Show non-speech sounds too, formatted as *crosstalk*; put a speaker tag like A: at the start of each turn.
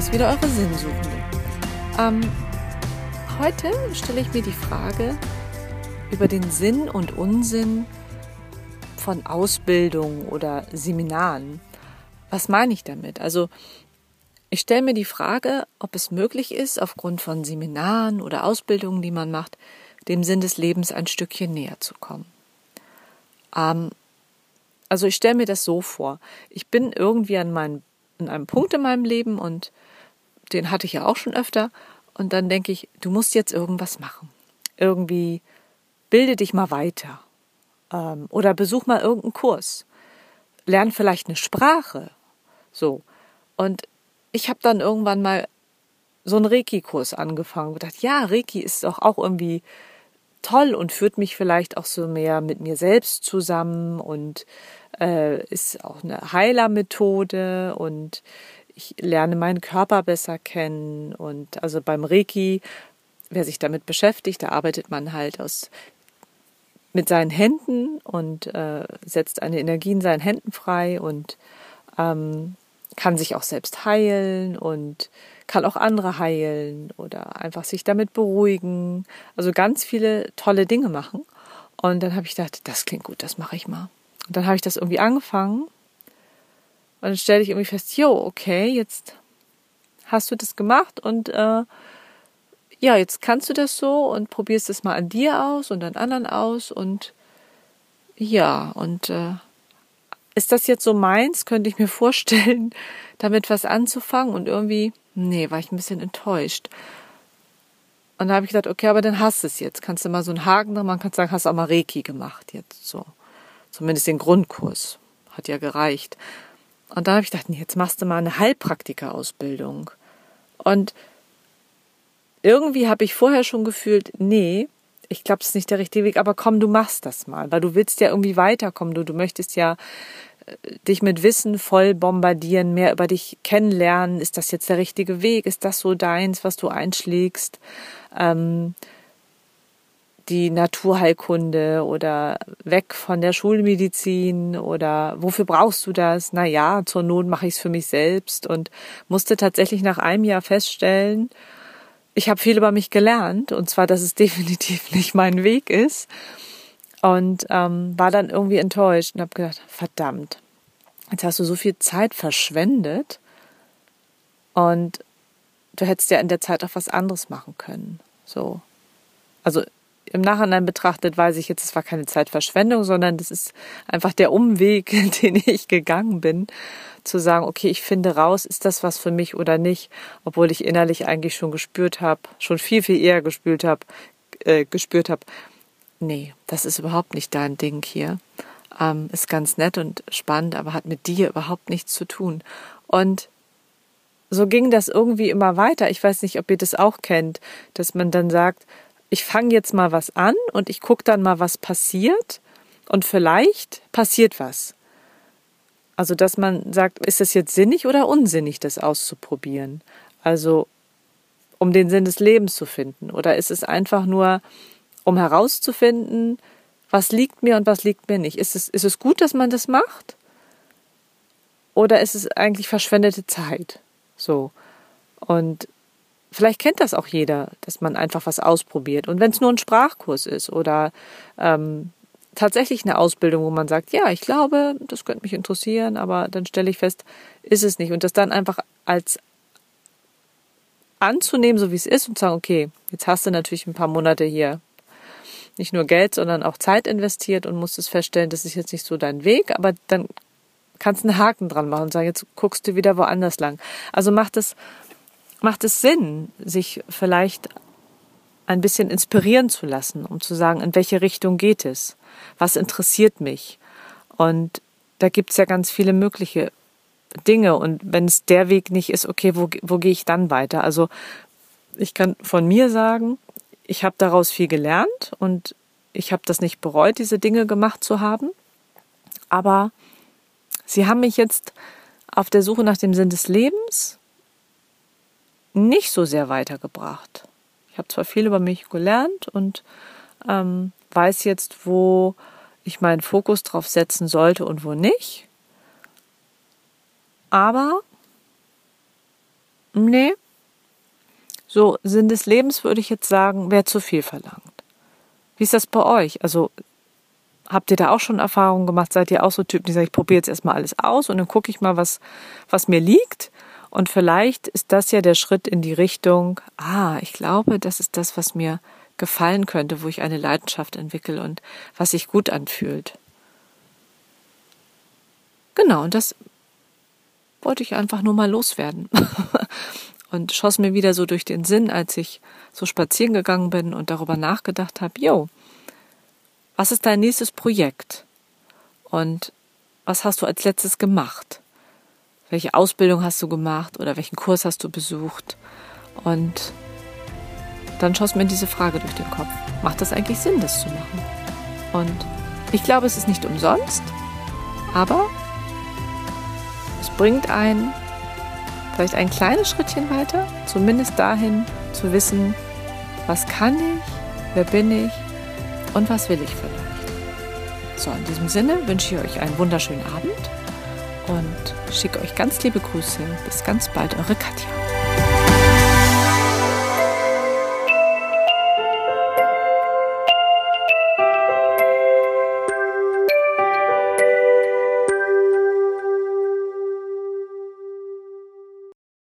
A: ist wieder eure Sinnsuchende. Ähm, heute stelle ich mir die Frage über den Sinn und Unsinn von Ausbildung oder Seminaren. Was meine ich damit? Also ich stelle mir die Frage, ob es möglich ist, aufgrund von Seminaren oder Ausbildungen, die man macht, dem Sinn des Lebens ein Stückchen näher zu kommen. Ähm, also ich stelle mir das so vor. Ich bin irgendwie an, meinem, an einem Punkt in meinem Leben und den hatte ich ja auch schon öfter. Und dann denke ich, du musst jetzt irgendwas machen. Irgendwie bilde dich mal weiter. Ähm, oder besuch mal irgendeinen Kurs. Lern vielleicht eine Sprache. So. Und ich habe dann irgendwann mal so einen Reiki-Kurs angefangen und gedacht, ja, Reiki ist doch auch irgendwie toll und führt mich vielleicht auch so mehr mit mir selbst zusammen und äh, ist auch eine Heilermethode und ich lerne meinen Körper besser kennen und also beim Reiki, wer sich damit beschäftigt, da arbeitet man halt aus mit seinen Händen und äh, setzt eine Energie in seinen Händen frei und ähm, kann sich auch selbst heilen und kann auch andere heilen oder einfach sich damit beruhigen. Also ganz viele tolle Dinge machen. Und dann habe ich gedacht, das klingt gut, das mache ich mal. Und dann habe ich das irgendwie angefangen. Und dann stelle ich irgendwie fest, jo, okay, jetzt hast du das gemacht und äh, ja, jetzt kannst du das so und probierst es mal an dir aus und an anderen aus und ja, und äh, ist das jetzt so meins? Könnte ich mir *laughs* vorstellen, damit was anzufangen? Und irgendwie, nee, war ich ein bisschen enttäuscht. Und da habe ich gedacht, okay, aber dann hast du es jetzt. Kannst du mal so einen Haken machen, kannst sagen, hast auch mal Reiki gemacht jetzt so. Zumindest den Grundkurs. Hat ja gereicht. Und dann habe ich gedacht, nee, jetzt machst du mal eine Heilpraktika-Ausbildung. Und irgendwie habe ich vorher schon gefühlt, nee, ich glaube, es ist nicht der richtige Weg, aber komm, du machst das mal, weil du willst ja irgendwie weiterkommen, du, du möchtest ja äh, dich mit Wissen voll bombardieren, mehr über dich kennenlernen. Ist das jetzt der richtige Weg? Ist das so deins, was du einschlägst? Ähm, die Naturheilkunde oder weg von der Schulmedizin oder wofür brauchst du das? Na ja, zur Not mache ich es für mich selbst und musste tatsächlich nach einem Jahr feststellen, ich habe viel über mich gelernt und zwar, dass es *laughs* definitiv nicht mein Weg ist und ähm, war dann irgendwie enttäuscht und habe gedacht, verdammt, jetzt hast du so viel Zeit verschwendet und du hättest ja in der Zeit auch was anderes machen können. So, also im Nachhinein betrachtet weiß ich jetzt, es war keine Zeitverschwendung, sondern das ist einfach der Umweg, *laughs* den ich gegangen bin, zu sagen, okay, ich finde raus, ist das was für mich oder nicht, obwohl ich innerlich eigentlich schon gespürt habe, schon viel, viel eher gespürt habe, äh, gespürt habe, nee, das ist überhaupt nicht dein Ding hier. Ähm, ist ganz nett und spannend, aber hat mit dir überhaupt nichts zu tun. Und so ging das irgendwie immer weiter. Ich weiß nicht, ob ihr das auch kennt, dass man dann sagt, ich fange jetzt mal was an und ich gucke dann mal, was passiert und vielleicht passiert was. Also, dass man sagt, ist es jetzt sinnig oder unsinnig, das auszuprobieren? Also, um den Sinn des Lebens zu finden? Oder ist es einfach nur, um herauszufinden, was liegt mir und was liegt mir nicht? Ist es, ist es gut, dass man das macht? Oder ist es eigentlich verschwendete Zeit? So. Und vielleicht kennt das auch jeder, dass man einfach was ausprobiert. Und wenn es nur ein Sprachkurs ist oder ähm, tatsächlich eine Ausbildung, wo man sagt, ja, ich glaube, das könnte mich interessieren, aber dann stelle ich fest, ist es nicht. Und das dann einfach als anzunehmen, so wie es ist, und sagen, okay, jetzt hast du natürlich ein paar Monate hier nicht nur Geld, sondern auch Zeit investiert und musstest feststellen, das ist jetzt nicht so dein Weg, aber dann kannst du einen Haken dran machen und sagen, jetzt guckst du wieder woanders lang. Also macht es macht es Sinn, sich vielleicht ein bisschen inspirieren zu lassen, um zu sagen, in welche Richtung geht es? Was interessiert mich? Und da gibt es ja ganz viele mögliche Dinge. Und wenn es der Weg nicht ist, okay, wo, wo gehe ich dann weiter? Also ich kann von mir sagen, ich habe daraus viel gelernt und ich habe das nicht bereut, diese Dinge gemacht zu haben. Aber sie haben mich jetzt auf der Suche nach dem Sinn des Lebens nicht so sehr weitergebracht. Ich habe zwar viel über mich gelernt und ähm, weiß jetzt, wo ich meinen Fokus drauf setzen sollte und wo nicht. Aber nee, so Sinn des Lebens würde ich jetzt sagen, wäre zu viel verlangt. Wie ist das bei euch? Also habt ihr da auch schon Erfahrungen gemacht? Seid ihr auch so Typen, die sagen, ich probiere jetzt erstmal alles aus und dann gucke ich mal, was, was mir liegt? Und vielleicht ist das ja der Schritt in die Richtung, ah, ich glaube, das ist das, was mir gefallen könnte, wo ich eine Leidenschaft entwickle und was sich gut anfühlt. Genau, und das wollte ich einfach nur mal loswerden. *laughs* und schoss mir wieder so durch den Sinn, als ich so spazieren gegangen bin und darüber nachgedacht habe, jo, was ist dein nächstes Projekt? Und was hast du als letztes gemacht? Welche Ausbildung hast du gemacht oder welchen Kurs hast du besucht. Und dann schoss mir diese Frage durch den Kopf. Macht das eigentlich Sinn, das zu machen? Und ich glaube, es ist nicht umsonst, aber es bringt einen vielleicht ein kleines Schrittchen weiter, zumindest dahin zu wissen, was kann ich, wer bin ich und was will ich vielleicht. So, in diesem Sinne wünsche ich euch einen wunderschönen Abend und schicke euch ganz liebe Grüße. Bis ganz bald, eure Katja.